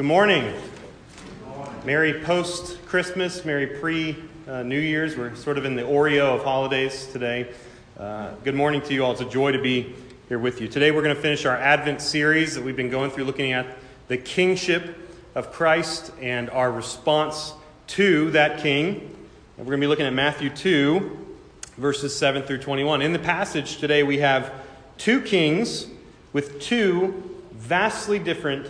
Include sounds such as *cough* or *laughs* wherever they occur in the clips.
Good morning. Merry post Christmas, Merry pre New Year's. We're sort of in the Oreo of holidays today. Uh, good morning to you all. It's a joy to be here with you. Today we're going to finish our Advent series that we've been going through looking at the kingship of Christ and our response to that king. And we're going to be looking at Matthew 2, verses 7 through 21. In the passage today, we have two kings with two vastly different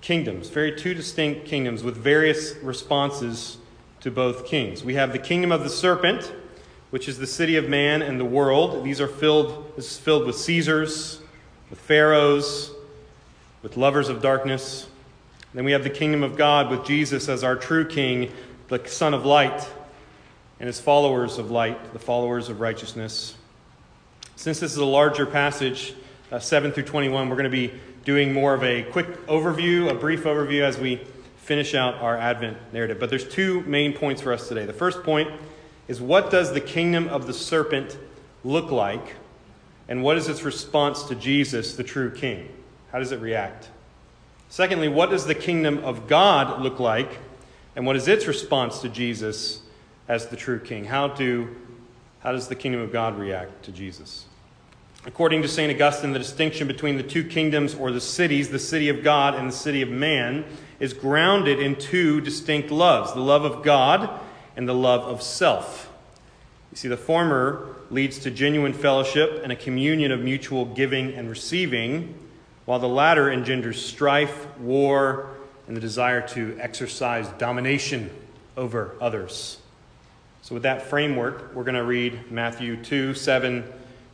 kingdoms, very two distinct kingdoms with various responses to both kings. We have the kingdom of the serpent, which is the city of man and the world. These are filled, this is filled with Caesars, with pharaohs, with lovers of darkness. Then we have the kingdom of God with Jesus as our true king, the Son of light, and his followers of light, the followers of righteousness. Since this is a larger passage, uh, 7 through 21, we're going to be doing more of a quick overview, a brief overview as we finish out our Advent narrative. But there's two main points for us today. The first point is what does the kingdom of the serpent look like? And what is its response to Jesus, the true king? How does it react? Secondly, what does the kingdom of God look like? And what is its response to Jesus as the true king? How, do, how does the kingdom of God react to Jesus? According to St. Augustine, the distinction between the two kingdoms or the cities, the city of God and the city of man, is grounded in two distinct loves the love of God and the love of self. You see, the former leads to genuine fellowship and a communion of mutual giving and receiving, while the latter engenders strife, war, and the desire to exercise domination over others. So, with that framework, we're going to read Matthew 2 7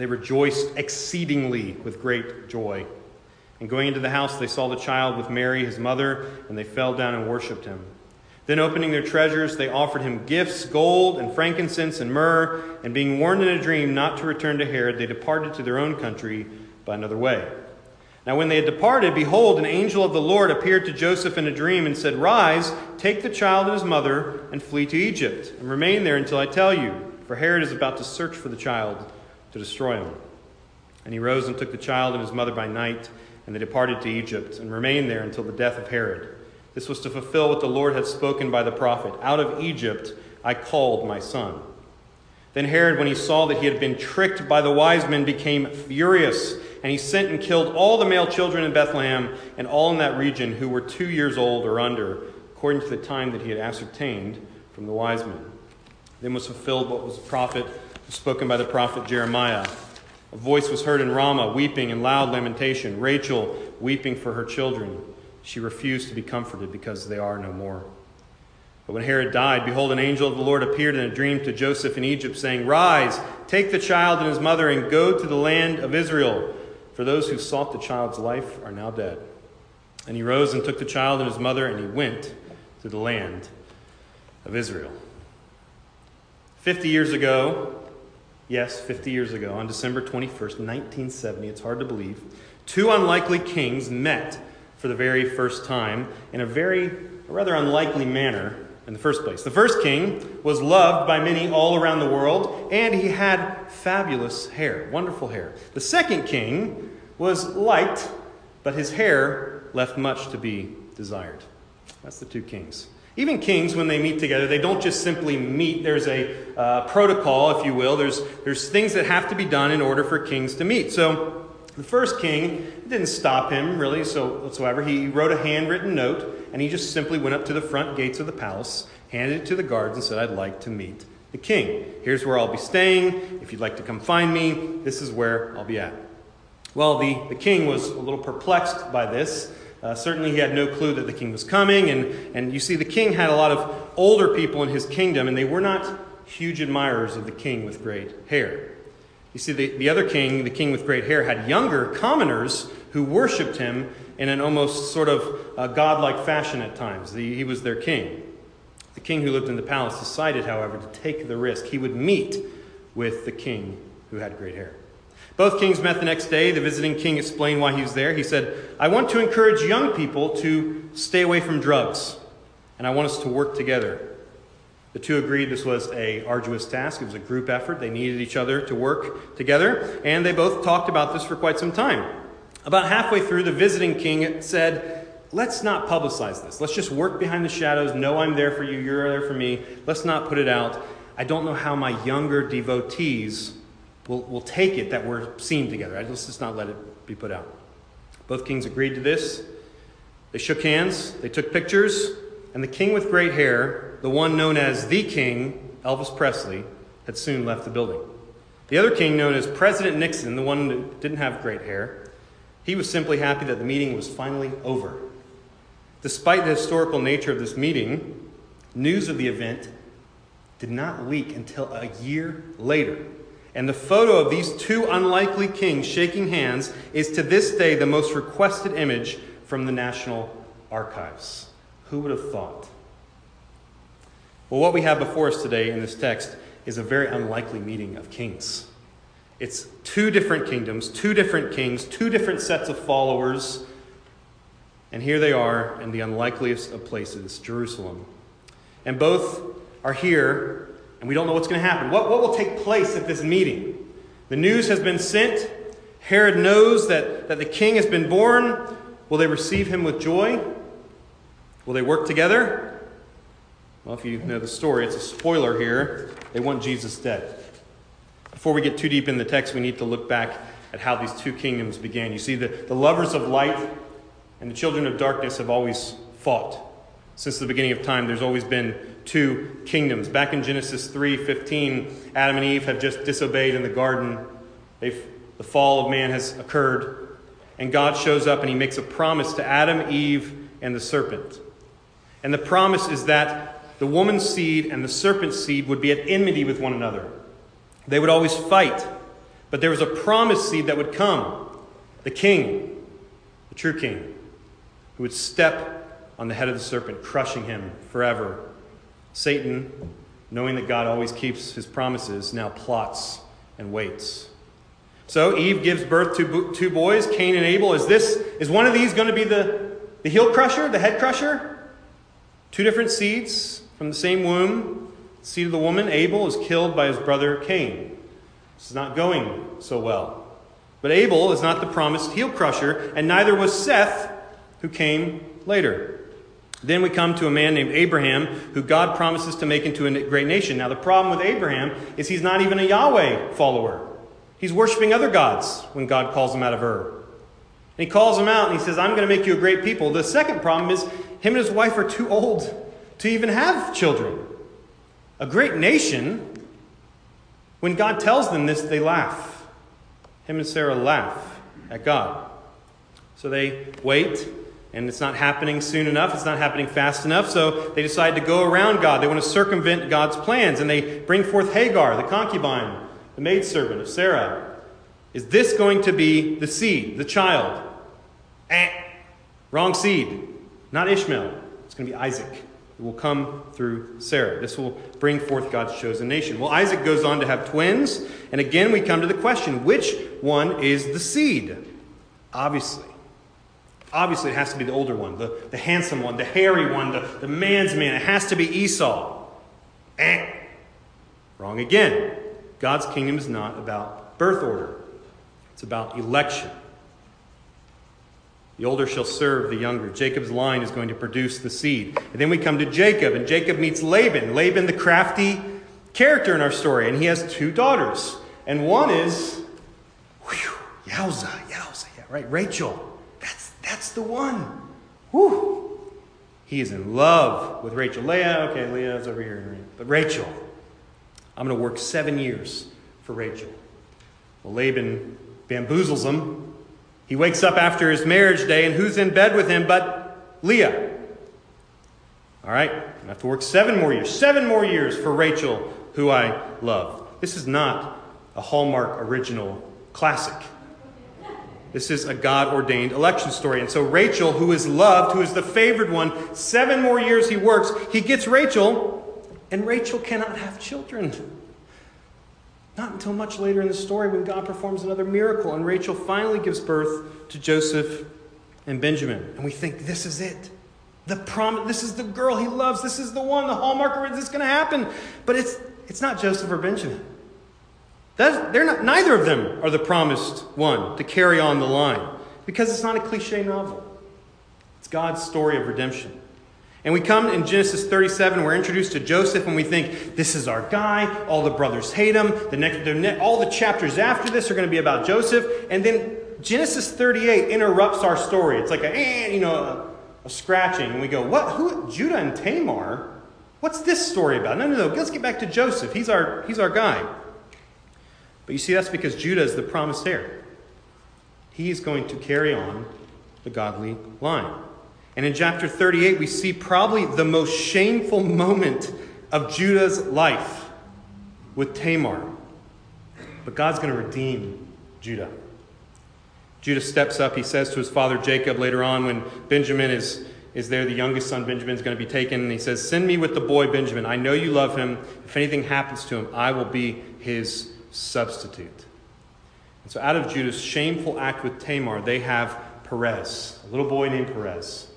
they rejoiced exceedingly with great joy. And going into the house, they saw the child with Mary, his mother, and they fell down and worshipped him. Then, opening their treasures, they offered him gifts gold and frankincense and myrrh. And being warned in a dream not to return to Herod, they departed to their own country by another way. Now, when they had departed, behold, an angel of the Lord appeared to Joseph in a dream and said, Rise, take the child and his mother, and flee to Egypt, and remain there until I tell you, for Herod is about to search for the child to destroy him. And he rose and took the child and his mother by night, and they departed to Egypt, and remained there until the death of Herod. This was to fulfill what the Lord had spoken by the prophet Out of Egypt I called my son. Then Herod, when he saw that he had been tricked by the wise men, became furious, and he sent and killed all the male children in Bethlehem and all in that region who were two years old or under, according to the time that he had ascertained from the wise men. Then was fulfilled what was the prophet spoken by the prophet Jeremiah. A voice was heard in Ramah, weeping and loud lamentation, Rachel weeping for her children. She refused to be comforted because they are no more. But when Herod died, behold, an angel of the Lord appeared in a dream to Joseph in Egypt, saying, Rise, take the child and his mother, and go to the land of Israel, for those who sought the child's life are now dead. And he rose and took the child and his mother, and he went to the land of Israel. Fifty years ago, Yes, 50 years ago, on December 21st, 1970, it's hard to believe, two unlikely kings met for the very first time in a very, a rather unlikely manner in the first place. The first king was loved by many all around the world, and he had fabulous hair, wonderful hair. The second king was liked, but his hair left much to be desired. That's the two kings. Even kings, when they meet together, they don't just simply meet. There's a uh, protocol, if you will. There's, there's things that have to be done in order for kings to meet. So the first king didn't stop him, really, so whatsoever. He wrote a handwritten note, and he just simply went up to the front gates of the palace, handed it to the guards, and said, I'd like to meet the king. Here's where I'll be staying. If you'd like to come find me, this is where I'll be at. Well, the, the king was a little perplexed by this. Uh, certainly, he had no clue that the king was coming. And, and you see, the king had a lot of older people in his kingdom, and they were not huge admirers of the king with great hair. You see, the, the other king, the king with great hair, had younger commoners who worshiped him in an almost sort of uh, godlike fashion at times. The, he was their king. The king who lived in the palace decided, however, to take the risk. He would meet with the king who had great hair. Both kings met the next day. The visiting king explained why he was there. He said, I want to encourage young people to stay away from drugs, and I want us to work together. The two agreed this was a arduous task. It was a group effort. They needed each other to work together, and they both talked about this for quite some time. About halfway through, the visiting king said, Let's not publicize this. Let's just work behind the shadows. Know I'm there for you. You're there for me. Let's not put it out. I don't know how my younger devotees will, will take it that we're seen together. Let's just not let it be put out. Both kings agreed to this. They shook hands, they took pictures, and the king with great hair, the one known as the king, Elvis Presley, had soon left the building. The other king, known as President Nixon, the one that didn't have great hair, he was simply happy that the meeting was finally over. Despite the historical nature of this meeting, news of the event did not leak until a year later. And the photo of these two unlikely kings shaking hands is to this day the most requested image from the National Archives. Who would have thought? Well, what we have before us today in this text is a very unlikely meeting of kings. It's two different kingdoms, two different kings, two different sets of followers. And here they are in the unlikeliest of places, Jerusalem. And both are here and we don't know what's going to happen. What, what will take place at this meeting? The news has been sent. Herod knows that, that the king has been born. Will they receive him with joy? Will they work together? Well, if you know the story, it's a spoiler here. They want Jesus dead. Before we get too deep in the text, we need to look back at how these two kingdoms began. You see, the, the lovers of light and the children of darkness have always fought. Since the beginning of time, there's always been two kingdoms. Back in Genesis 3:15, Adam and Eve have just disobeyed in the garden. They've, the fall of man has occurred, and God shows up and he makes a promise to Adam, Eve, and the serpent. And the promise is that the woman's seed and the serpent's seed would be at enmity with one another. They would always fight. But there was a promised seed that would come the king, the true king, who would step on the head of the serpent, crushing him forever Satan, knowing that God always keeps his promises, now plots and waits. So Eve gives birth to two boys, Cain and Abel. Is this is one of these going to be the, the heel crusher, the head crusher? Two different seeds from the same womb. The seed of the woman, Abel, is killed by his brother Cain. This is not going so well. But Abel is not the promised heel crusher, and neither was Seth, who came later. Then we come to a man named Abraham, who God promises to make into a great nation. Now, the problem with Abraham is he's not even a Yahweh follower. He's worshiping other gods when God calls him out of Ur. And he calls him out and he says, I'm going to make you a great people. The second problem is him and his wife are too old to even have children. A great nation, when God tells them this, they laugh. Him and Sarah laugh at God. So they wait and it's not happening soon enough. It's not happening fast enough. So they decide to go around God. They want to circumvent God's plans. And they bring forth Hagar, the concubine, the maidservant of Sarah. Is this going to be the seed, the child? Eh, wrong seed. Not Ishmael. It's going to be Isaac. It will come through Sarah. This will bring forth God's chosen nation. Well, Isaac goes on to have twins. And again, we come to the question which one is the seed? Obviously, Obviously, it has to be the older one, the, the handsome one, the hairy one, the, the man's man. It has to be Esau. Eh. Wrong again. God's kingdom is not about birth order, it's about election. The older shall serve the younger. Jacob's line is going to produce the seed. And then we come to Jacob, and Jacob meets Laban. Laban, the crafty character in our story, and he has two daughters. And one is, whew, yowza, yowza, yeah, right, Rachel. That's the one. Whew. He is in love with Rachel. Leah, okay, Leah's over here. But Rachel, I'm going to work seven years for Rachel. Well, Laban bamboozles him. He wakes up after his marriage day, and who's in bed with him but Leah? All right, I have to work seven more years. Seven more years for Rachel, who I love. This is not a Hallmark original classic. This is a God ordained election story. And so Rachel, who is loved, who is the favored one, seven more years he works, he gets Rachel, and Rachel cannot have children. Not until much later in the story when God performs another miracle, and Rachel finally gives birth to Joseph and Benjamin. And we think, this is it. The prom- this is the girl he loves. This is the one, the hallmark of this is going to happen. But it's, it's not Joseph or Benjamin. That's, they're not, neither of them are the promised one to carry on the line because it's not a cliche novel. It's God's story of redemption. And we come in Genesis 37, we're introduced to Joseph, and we think, this is our guy. All the brothers hate him. The next, the all the chapters after this are going to be about Joseph. And then Genesis 38 interrupts our story. It's like a, eh, you know, a, a scratching. And we go, what? Who? Judah and Tamar? What's this story about? No, no, no. Let's get back to Joseph. He's our, he's our guy. But you see, that's because Judah is the promised heir. He's going to carry on the godly line. And in chapter 38, we see probably the most shameful moment of Judah's life with Tamar. But God's going to redeem Judah. Judah steps up. He says to his father Jacob later on, when Benjamin is, is there, the youngest son Benjamin is going to be taken, and he says, Send me with the boy Benjamin. I know you love him. If anything happens to him, I will be his substitute. And so, out of Judah's shameful act with Tamar, they have Perez, a little boy named Perez.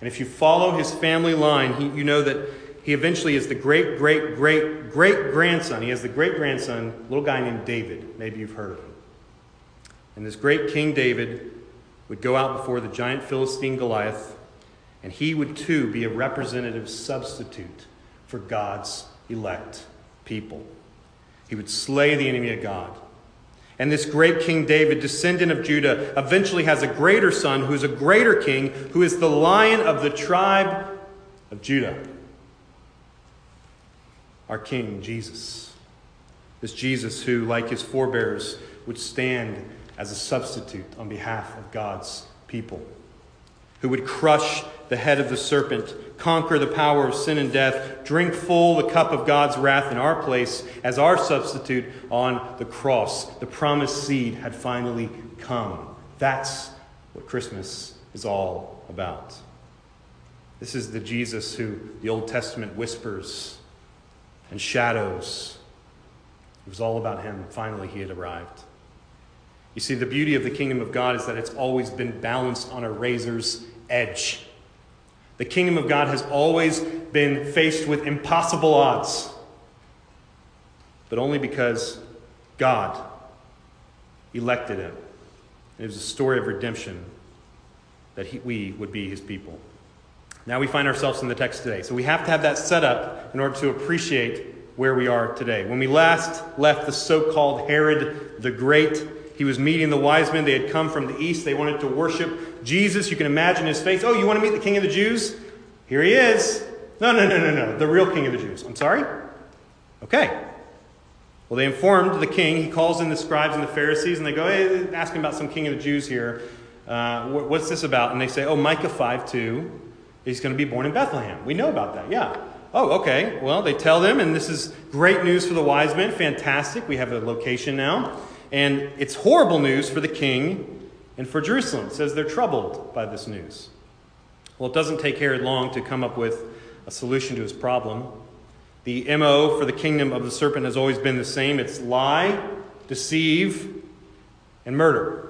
And if you follow his family line, he, you know that he eventually is the great, great, great, great grandson. He has the great grandson, little guy named David. Maybe you've heard of him. And this great King David would go out before the giant Philistine Goliath, and he would too be a representative substitute for God's elect people. He would slay the enemy of God. And this great King David, descendant of Judah, eventually has a greater son who is a greater king, who is the lion of the tribe of Judah. Our King, Jesus. This Jesus who, like his forebears, would stand as a substitute on behalf of God's people who would crush the head of the serpent, conquer the power of sin and death, drink full the cup of God's wrath in our place as our substitute on the cross. The promised seed had finally come. That's what Christmas is all about. This is the Jesus who the Old Testament whispers and shadows. It was all about him. Finally, he had arrived. You see, the beauty of the kingdom of God is that it's always been balanced on a razor's edge. The kingdom of God has always been faced with impossible odds, but only because God elected him. It was a story of redemption that he, we would be his people. Now we find ourselves in the text today. So we have to have that set up in order to appreciate where we are today. When we last left the so called Herod the Great, he was meeting the wise men. They had come from the east. They wanted to worship Jesus. You can imagine his face. Oh, you want to meet the king of the Jews? Here he is. No, no, no, no, no. The real king of the Jews. I'm sorry? Okay. Well, they informed the king. He calls in the scribes and the Pharisees, and they go, hey, ask him about some king of the Jews here. Uh, what's this about? And they say, oh, Micah 5 2. He's going to be born in Bethlehem. We know about that, yeah. Oh, okay. Well, they tell them, and this is great news for the wise men. Fantastic. We have a location now. And it's horrible news for the king and for Jerusalem. It says they're troubled by this news. Well, it doesn't take Herod long to come up with a solution to his problem. The MO for the kingdom of the serpent has always been the same it's lie, deceive, and murder.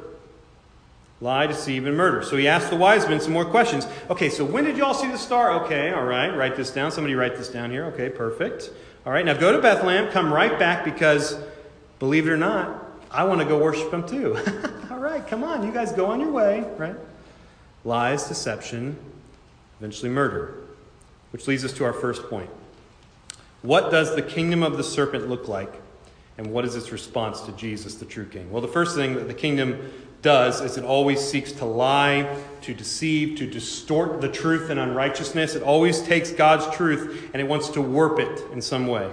Lie, deceive, and murder. So he asked the wise men some more questions. Okay, so when did you all see the star? Okay, all right, write this down. Somebody write this down here. Okay, perfect. All right, now go to Bethlehem, come right back because, believe it or not, I want to go worship him too. *laughs* All right, come on, you guys go on your way, right? Lies, deception, eventually murder. Which leads us to our first point. What does the kingdom of the serpent look like? And what is its response to Jesus, the true king? Well, the first thing that the kingdom does is it always seeks to lie, to deceive, to distort the truth and unrighteousness. It always takes God's truth and it wants to warp it in some way.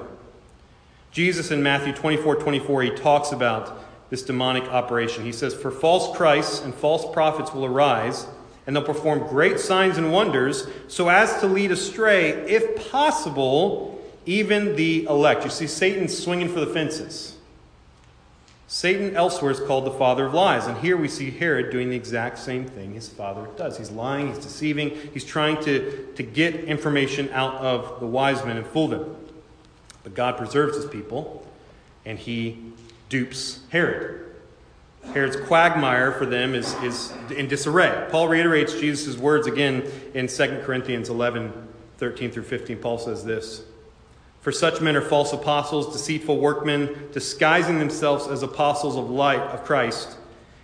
Jesus in Matthew 24 24, he talks about this demonic operation. He says, For false Christs and false prophets will arise, and they'll perform great signs and wonders, so as to lead astray, if possible, even the elect. You see, Satan's swinging for the fences. Satan elsewhere is called the father of lies, and here we see Herod doing the exact same thing his father does. He's lying, he's deceiving, he's trying to, to get information out of the wise men and fool them. But God preserves his people, and he dupes Herod. Herod's quagmire for them is, is in disarray. Paul reiterates Jesus' words again in 2 Corinthians 11 13 through 15. Paul says this. For such men are false apostles, deceitful workmen, disguising themselves as apostles of light of Christ.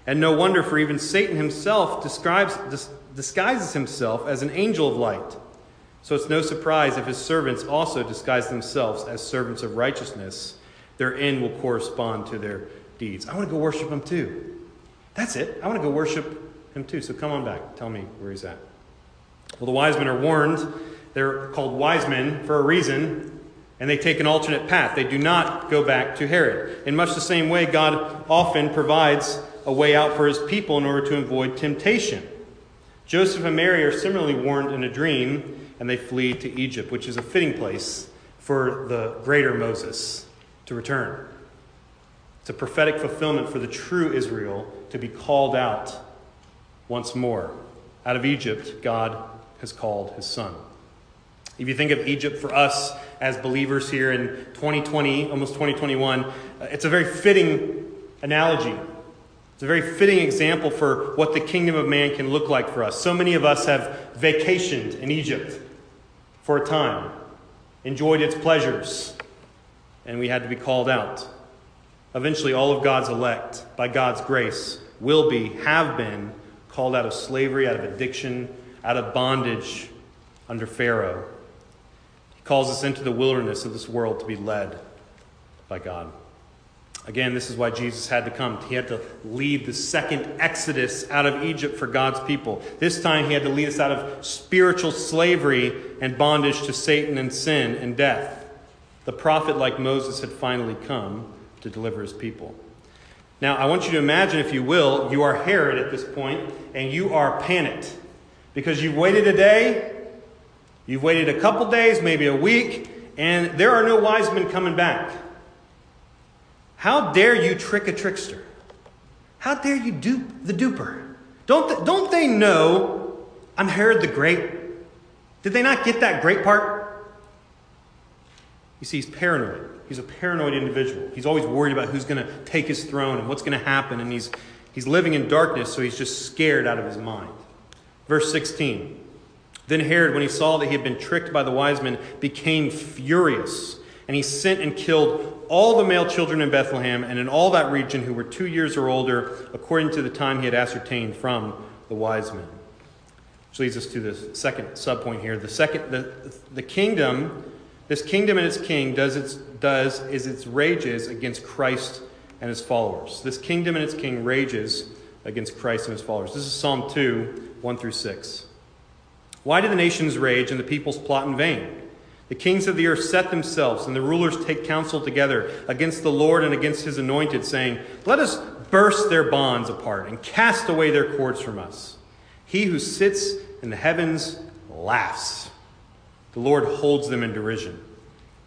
And no wonder, for even Satan himself describes, dis, disguises himself as an angel of light. So it's no surprise if his servants also disguise themselves as servants of righteousness. Their end will correspond to their deeds. I want to go worship him too. That's it. I want to go worship him too. So come on back. Tell me where he's at. Well, the wise men are warned. They're called wise men for a reason and they take an alternate path. They do not go back to Herod. In much the same way, God often provides a way out for his people in order to avoid temptation. Joseph and Mary are similarly warned in a dream, and they flee to Egypt, which is a fitting place for the greater Moses to return. It's a prophetic fulfillment for the true Israel to be called out once more. Out of Egypt, God has called his son. If you think of Egypt for us as believers here in 2020, almost 2021, uh, it's a very fitting analogy. It's a very fitting example for what the kingdom of man can look like for us. So many of us have vacationed in Egypt for a time, enjoyed its pleasures, and we had to be called out. Eventually, all of God's elect, by God's grace, will be, have been, called out of slavery, out of addiction, out of bondage under Pharaoh He calls us into the wilderness of this world to be led by God. Again, this is why Jesus had to come. He had to lead the second exodus out of Egypt for God's people. This time, he had to lead us out of spiritual slavery and bondage to Satan and sin and death. The prophet, like Moses, had finally come to deliver his people. Now, I want you to imagine, if you will, you are Herod at this point, and you are panicked because you've waited a day You've waited a couple days, maybe a week, and there are no wise men coming back. How dare you trick a trickster? How dare you dupe the duper? Don't, th- don't they know I'm Herod the Great? Did they not get that great part? You see, he's paranoid. He's a paranoid individual. He's always worried about who's going to take his throne and what's going to happen, and he's, he's living in darkness, so he's just scared out of his mind. Verse 16 then Herod, when he saw that he had been tricked by the wise men, became furious. And he sent and killed all the male children in Bethlehem and in all that region who were two years or older, according to the time he had ascertained from the wise men. Which leads us to the second subpoint here. The second, the, the kingdom, this kingdom and its king does its does is its rages against Christ and his followers. This kingdom and its king rages against Christ and his followers. This is Psalm 2, 1 through 6. Why do the nations rage and the peoples plot in vain? The kings of the earth set themselves, and the rulers take counsel together against the Lord and against his anointed, saying, Let us burst their bonds apart and cast away their cords from us. He who sits in the heavens laughs. The Lord holds them in derision.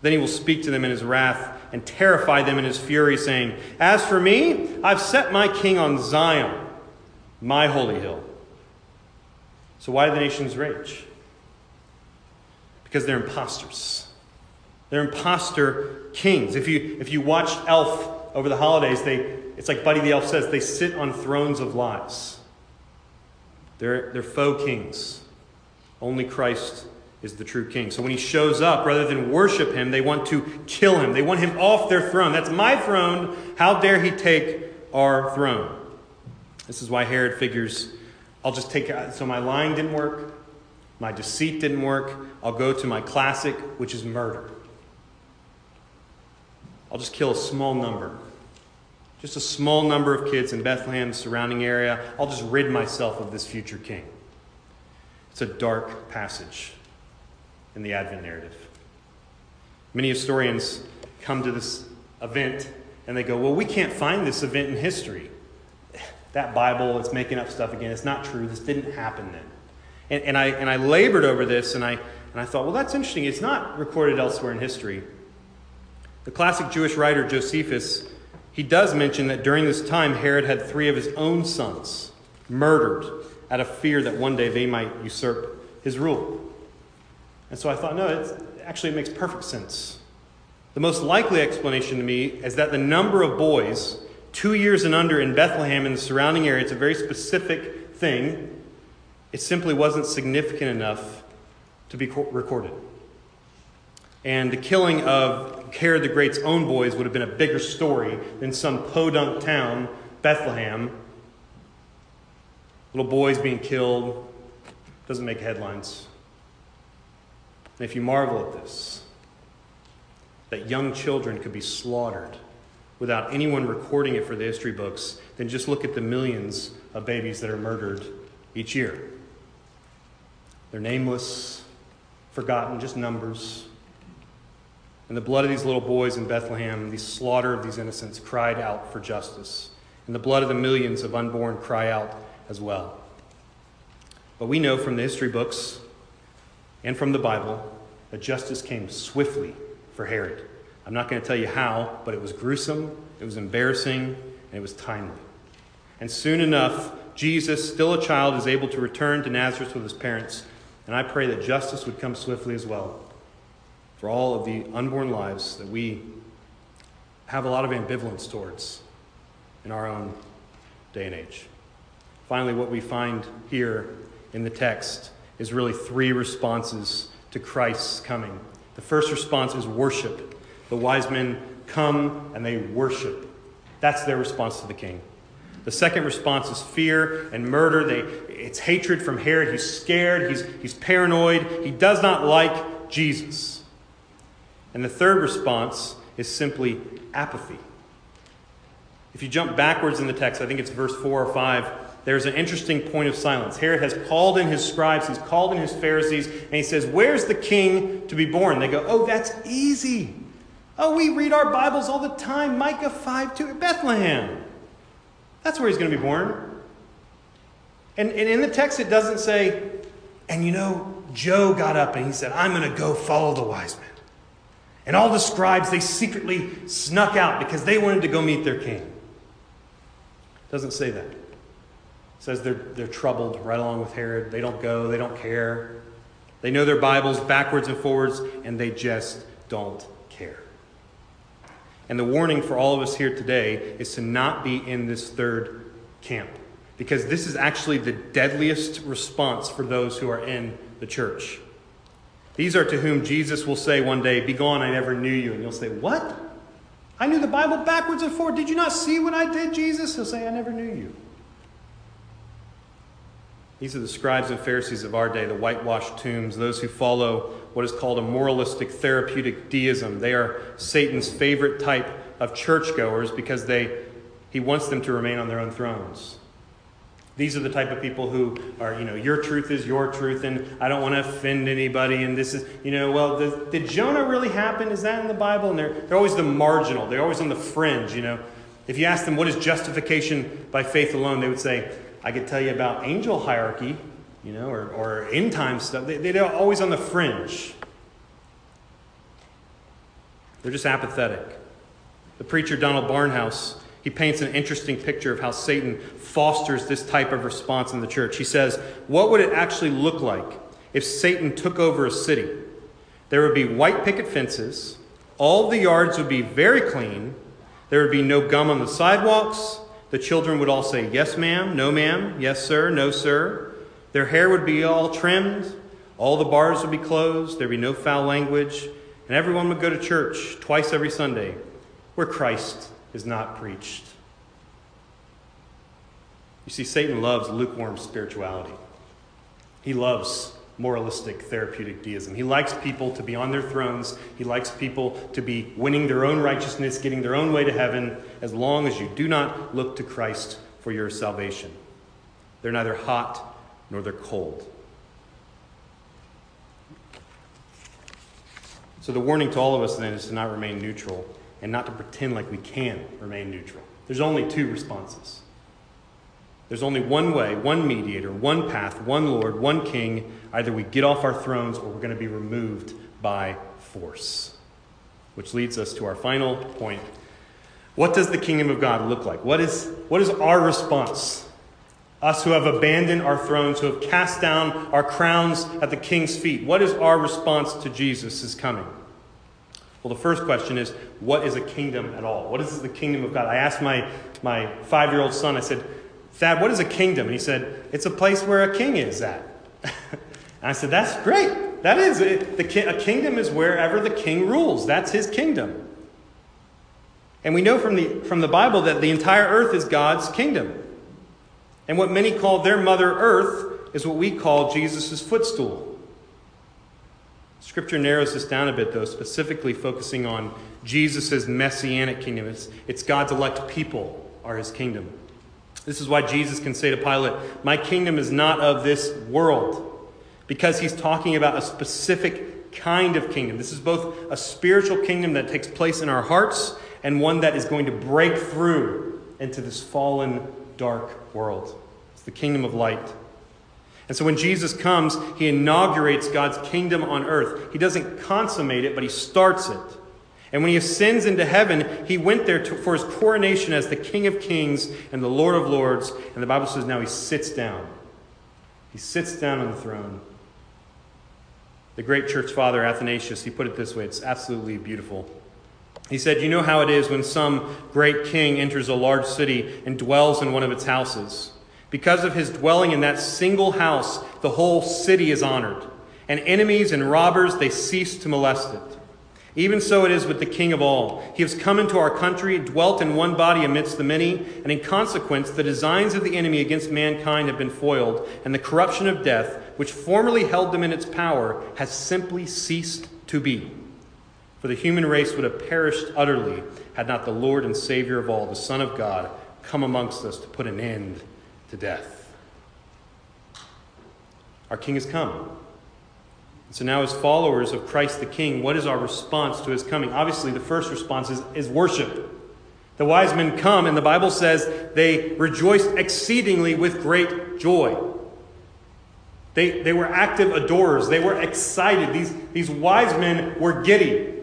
Then he will speak to them in his wrath and terrify them in his fury, saying, As for me, I've set my king on Zion, my holy hill. So, why do the nations rage? Because they're imposters. They're impostor kings. If you, if you watch Elf over the holidays, they, it's like Buddy the Elf says, they sit on thrones of lies. They're, they're faux kings. Only Christ is the true king. So when he shows up, rather than worship him, they want to kill him. They want him off their throne. That's my throne. How dare he take our throne? This is why Herod figures I'll just take so my lying didn't work, my deceit didn't work. I'll go to my classic, which is murder. I'll just kill a small number. Just a small number of kids in Bethlehem, the surrounding area. I'll just rid myself of this future king. It's a dark passage in the Advent narrative. Many historians come to this event and they go, Well, we can't find this event in history that Bible, it's making up stuff again. It's not true. This didn't happen then. And, and, I, and I labored over this, and I, and I thought, well, that's interesting. It's not recorded elsewhere in history. The classic Jewish writer Josephus he does mention that during this time, Herod had three of his own sons murdered out of fear that one day they might usurp his rule. And so I thought, no, it's, actually, it makes perfect sense. The most likely explanation to me is that the number of boys two years and under in Bethlehem and the surrounding area, it's a very specific thing. It simply wasn't significant enough to be recorded. And the killing of Herod the Great's own boys would have been a bigger story than some podunk town, Bethlehem. Little boys being killed doesn't make headlines. And if you marvel at this, that young children could be slaughtered without anyone recording it for the history books, then just look at the millions of babies that are murdered each year. They're nameless, forgotten, just numbers. And the blood of these little boys in Bethlehem, the slaughter of these innocents, cried out for justice. And the blood of the millions of unborn cry out as well. But we know from the history books and from the Bible that justice came swiftly for Herod. I'm not going to tell you how, but it was gruesome, it was embarrassing, and it was timely. And soon enough, Jesus, still a child, is able to return to Nazareth with his parents. And I pray that justice would come swiftly as well for all of the unborn lives that we have a lot of ambivalence towards in our own day and age. Finally, what we find here in the text is really three responses to Christ's coming. The first response is worship. The wise men come and they worship. That's their response to the king. The second response is fear and murder. They, it's hatred from Herod. He's scared, he's, he's paranoid, he does not like Jesus. And the third response is simply apathy. If you jump backwards in the text, I think it's verse 4 or 5, there's an interesting point of silence. Herod has called in his scribes, he's called in his Pharisees, and he says, Where's the king to be born? They go, Oh, that's easy. Oh, we read our Bibles all the time. Micah 5 2, Bethlehem. That's where he's going to be born. And, and in the text, it doesn't say, and you know, Joe got up and he said, I'm going to go follow the wise men. And all the scribes, they secretly snuck out because they wanted to go meet their king. Doesn't say that. Says they're, they're troubled right along with Herod. They don't go, they don't care. They know their Bibles backwards and forwards, and they just don't care. And the warning for all of us here today is to not be in this third camp, because this is actually the deadliest response for those who are in the church. These are to whom Jesus will say one day, Begone, I never knew you. And you'll say, What? I knew the Bible backwards and forward. Did you not see what I did, Jesus? He'll say, I never knew you. These are the scribes and Pharisees of our day, the whitewashed tombs, those who follow what is called a moralistic therapeutic deism. They are Satan's favorite type of churchgoers because they, he wants them to remain on their own thrones. These are the type of people who are, you know, your truth is your truth, and I don't want to offend anybody, and this is, you know, well, did, did Jonah really happen? Is that in the Bible? And they're, they're always the marginal, they're always on the fringe, you know. If you ask them what is justification by faith alone, they would say, I could tell you about angel hierarchy, you know, or, or end time stuff. They, they're always on the fringe. They're just apathetic. The preacher Donald Barnhouse he paints an interesting picture of how Satan fosters this type of response in the church. He says, What would it actually look like if Satan took over a city? There would be white picket fences, all the yards would be very clean, there would be no gum on the sidewalks. The children would all say, Yes, ma'am, no, ma'am, yes, sir, no, sir. Their hair would be all trimmed, all the bars would be closed, there'd be no foul language, and everyone would go to church twice every Sunday where Christ is not preached. You see, Satan loves lukewarm spirituality. He loves moralistic therapeutic deism. He likes people to be on their thrones. He likes people to be winning their own righteousness, getting their own way to heaven, as long as you do not look to Christ for your salvation. They're neither hot nor they're cold. So, the warning to all of us then is to not remain neutral and not to pretend like we can remain neutral. There's only two responses. There's only one way, one mediator, one path, one Lord, one King. Either we get off our thrones or we're going to be removed by force. Which leads us to our final point What does the kingdom of God look like? What is, what is our response? Us who have abandoned our thrones, who have cast down our crowns at the king's feet. What is our response to Jesus' coming? Well, the first question is what is a kingdom at all? What is the kingdom of God? I asked my, my five year old son, I said, Thad, what is a kingdom? And he said, It's a place where a king is at. *laughs* and I said, That's great. That is, it, the, a kingdom is wherever the king rules. That's his kingdom. And we know from the, from the Bible that the entire earth is God's kingdom. And what many call their mother earth is what we call Jesus' footstool. Scripture narrows this down a bit, though, specifically focusing on Jesus' messianic kingdom. It's, it's God's elect people are his kingdom. This is why Jesus can say to Pilate, My kingdom is not of this world, because he's talking about a specific kind of kingdom. This is both a spiritual kingdom that takes place in our hearts and one that is going to break through into this fallen, dark world. It's the kingdom of light. And so when Jesus comes, he inaugurates God's kingdom on earth. He doesn't consummate it, but he starts it. And when he ascends into heaven, he went there to, for his coronation as the King of Kings and the Lord of Lords. And the Bible says now he sits down. He sits down on the throne. The great church father Athanasius, he put it this way it's absolutely beautiful. He said, You know how it is when some great king enters a large city and dwells in one of its houses. Because of his dwelling in that single house, the whole city is honored, and enemies and robbers, they cease to molest it. Even so it is with the King of all. He has come into our country, dwelt in one body amidst the many, and in consequence, the designs of the enemy against mankind have been foiled, and the corruption of death, which formerly held them in its power, has simply ceased to be. For the human race would have perished utterly had not the Lord and Savior of all, the Son of God, come amongst us to put an end to death. Our King has come. So now, as followers of Christ the King, what is our response to his coming? Obviously, the first response is, is worship. The wise men come, and the Bible says they rejoiced exceedingly with great joy. They, they were active adorers. They were excited. These, these wise men were giddy.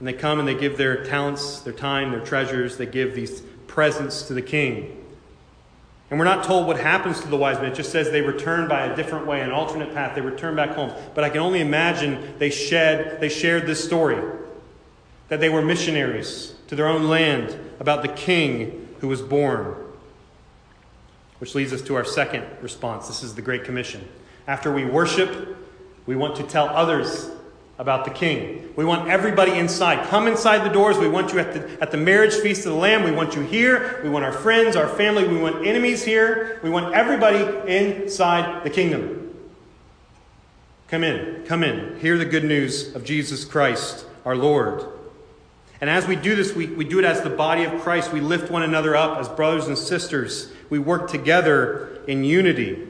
And they come and they give their talents, their time, their treasures, they give these presents to the king. And we're not told what happens to the wise men. It just says they return by a different way, an alternate path. They return back home. But I can only imagine they shed, they shared this story that they were missionaries to their own land about the king who was born. Which leads us to our second response. This is the Great Commission. After we worship, we want to tell others about the king. We want everybody inside. Come inside the doors. We want you at the, at the marriage feast of the Lamb. We want you here. We want our friends, our family. We want enemies here. We want everybody inside the kingdom. Come in. Come in. Hear the good news of Jesus Christ, our Lord. And as we do this, we, we do it as the body of Christ. We lift one another up as brothers and sisters. We work together in unity.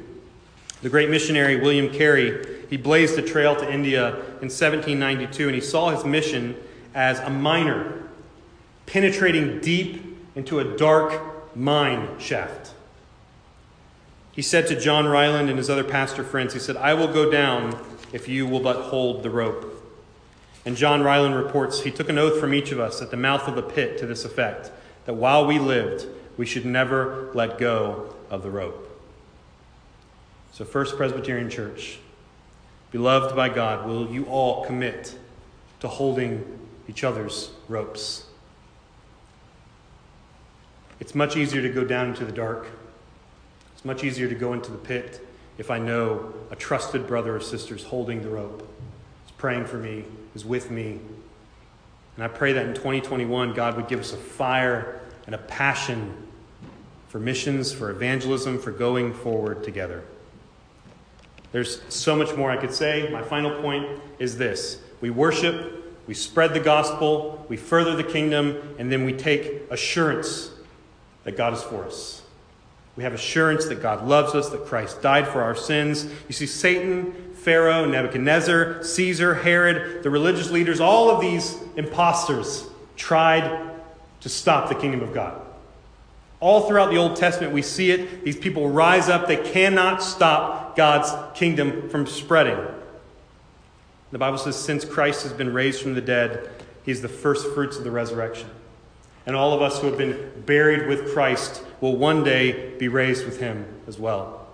The great missionary William Carey he blazed a trail to India in 1792, and he saw his mission as a miner penetrating deep into a dark mine shaft. He said to John Ryland and his other pastor friends, he said, I will go down if you will but hold the rope. And John Ryland reports he took an oath from each of us at the mouth of the pit to this effect that while we lived, we should never let go of the rope. So, First Presbyterian Church, Beloved by God, will you all commit to holding each other's ropes? It's much easier to go down into the dark. It's much easier to go into the pit if I know a trusted brother or sister is holding the rope, is praying for me, is with me. And I pray that in 2021, God would give us a fire and a passion for missions, for evangelism, for going forward together. There's so much more I could say. My final point is this we worship, we spread the gospel, we further the kingdom, and then we take assurance that God is for us. We have assurance that God loves us, that Christ died for our sins. You see, Satan, Pharaoh, Nebuchadnezzar, Caesar, Herod, the religious leaders, all of these impostors tried to stop the kingdom of God. All throughout the Old Testament, we see it. These people rise up. They cannot stop God's kingdom from spreading. The Bible says, since Christ has been raised from the dead, He's the first fruits of the resurrection. And all of us who have been buried with Christ will one day be raised with him as well.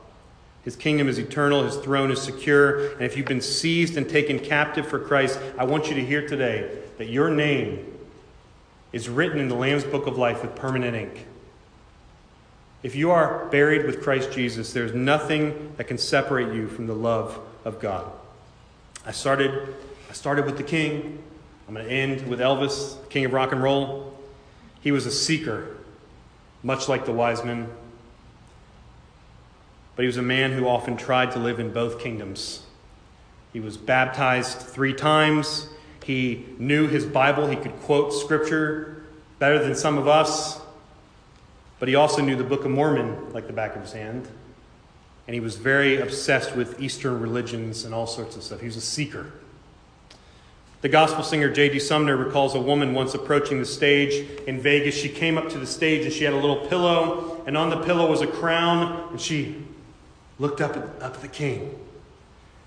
His kingdom is eternal, his throne is secure, and if you've been seized and taken captive for Christ, I want you to hear today that your name is written in the Lamb's book of life with permanent ink. If you are buried with Christ Jesus, there's nothing that can separate you from the love of God. I started, I started with the king. I'm going to end with Elvis, king of rock and roll. He was a seeker, much like the wise men. But he was a man who often tried to live in both kingdoms. He was baptized three times. He knew his Bible. He could quote scripture better than some of us. But he also knew the Book of Mormon like the back of his hand. And he was very obsessed with Eastern religions and all sorts of stuff. He was a seeker. The gospel singer J.D. Sumner recalls a woman once approaching the stage in Vegas. She came up to the stage and she had a little pillow, and on the pillow was a crown, and she looked up at, up at the king.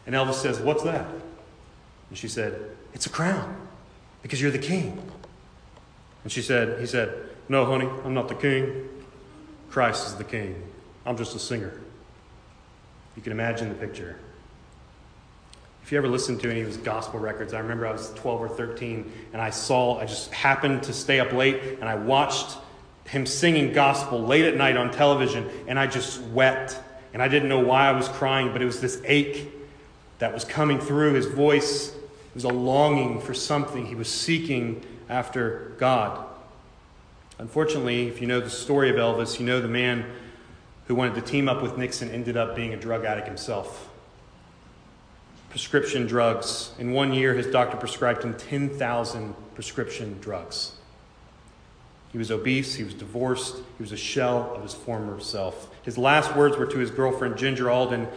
And Elvis says, What's that? And she said, It's a crown, because you're the king. And she said, He said, No, honey, I'm not the king. Christ is the king. I'm just a singer. You can imagine the picture. If you ever listened to any of his gospel records, I remember I was 12 or 13 and I saw, I just happened to stay up late and I watched him singing gospel late at night on television and I just wept. And I didn't know why I was crying, but it was this ache that was coming through his voice. It was a longing for something. He was seeking after God. Unfortunately, if you know the story of Elvis, you know the man who wanted to team up with Nixon ended up being a drug addict himself. Prescription drugs. In one year, his doctor prescribed him 10,000 prescription drugs. He was obese, he was divorced, he was a shell of his former self. His last words were to his girlfriend, Ginger Alden,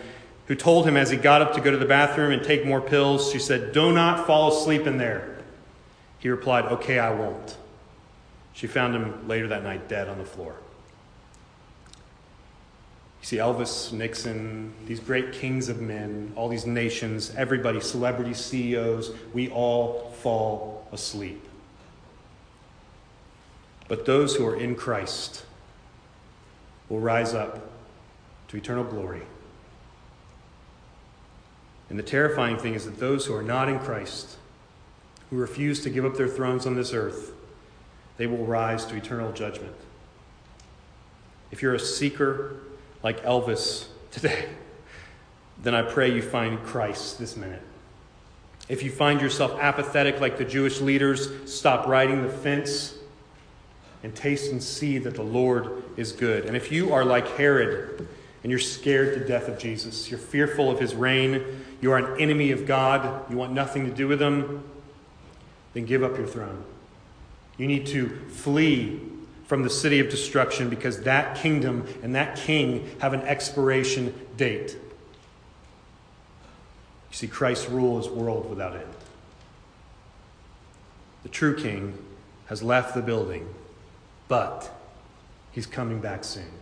who told him as he got up to go to the bathroom and take more pills, she said, Do not fall asleep in there. He replied, Okay, I won't. She found him later that night dead on the floor. You see, Elvis, Nixon, these great kings of men, all these nations, everybody, celebrity CEOs, we all fall asleep. But those who are in Christ will rise up to eternal glory. And the terrifying thing is that those who are not in Christ, who refuse to give up their thrones on this earth, they will rise to eternal judgment. If you're a seeker like Elvis today, *laughs* then I pray you find Christ this minute. If you find yourself apathetic like the Jewish leaders, stop riding the fence and taste and see that the Lord is good. And if you are like Herod and you're scared to death of Jesus, you're fearful of his reign, you are an enemy of God, you want nothing to do with him, then give up your throne. You need to flee from the city of destruction because that kingdom and that king have an expiration date. You see, Christ's rule is world without end. The true king has left the building, but he's coming back soon.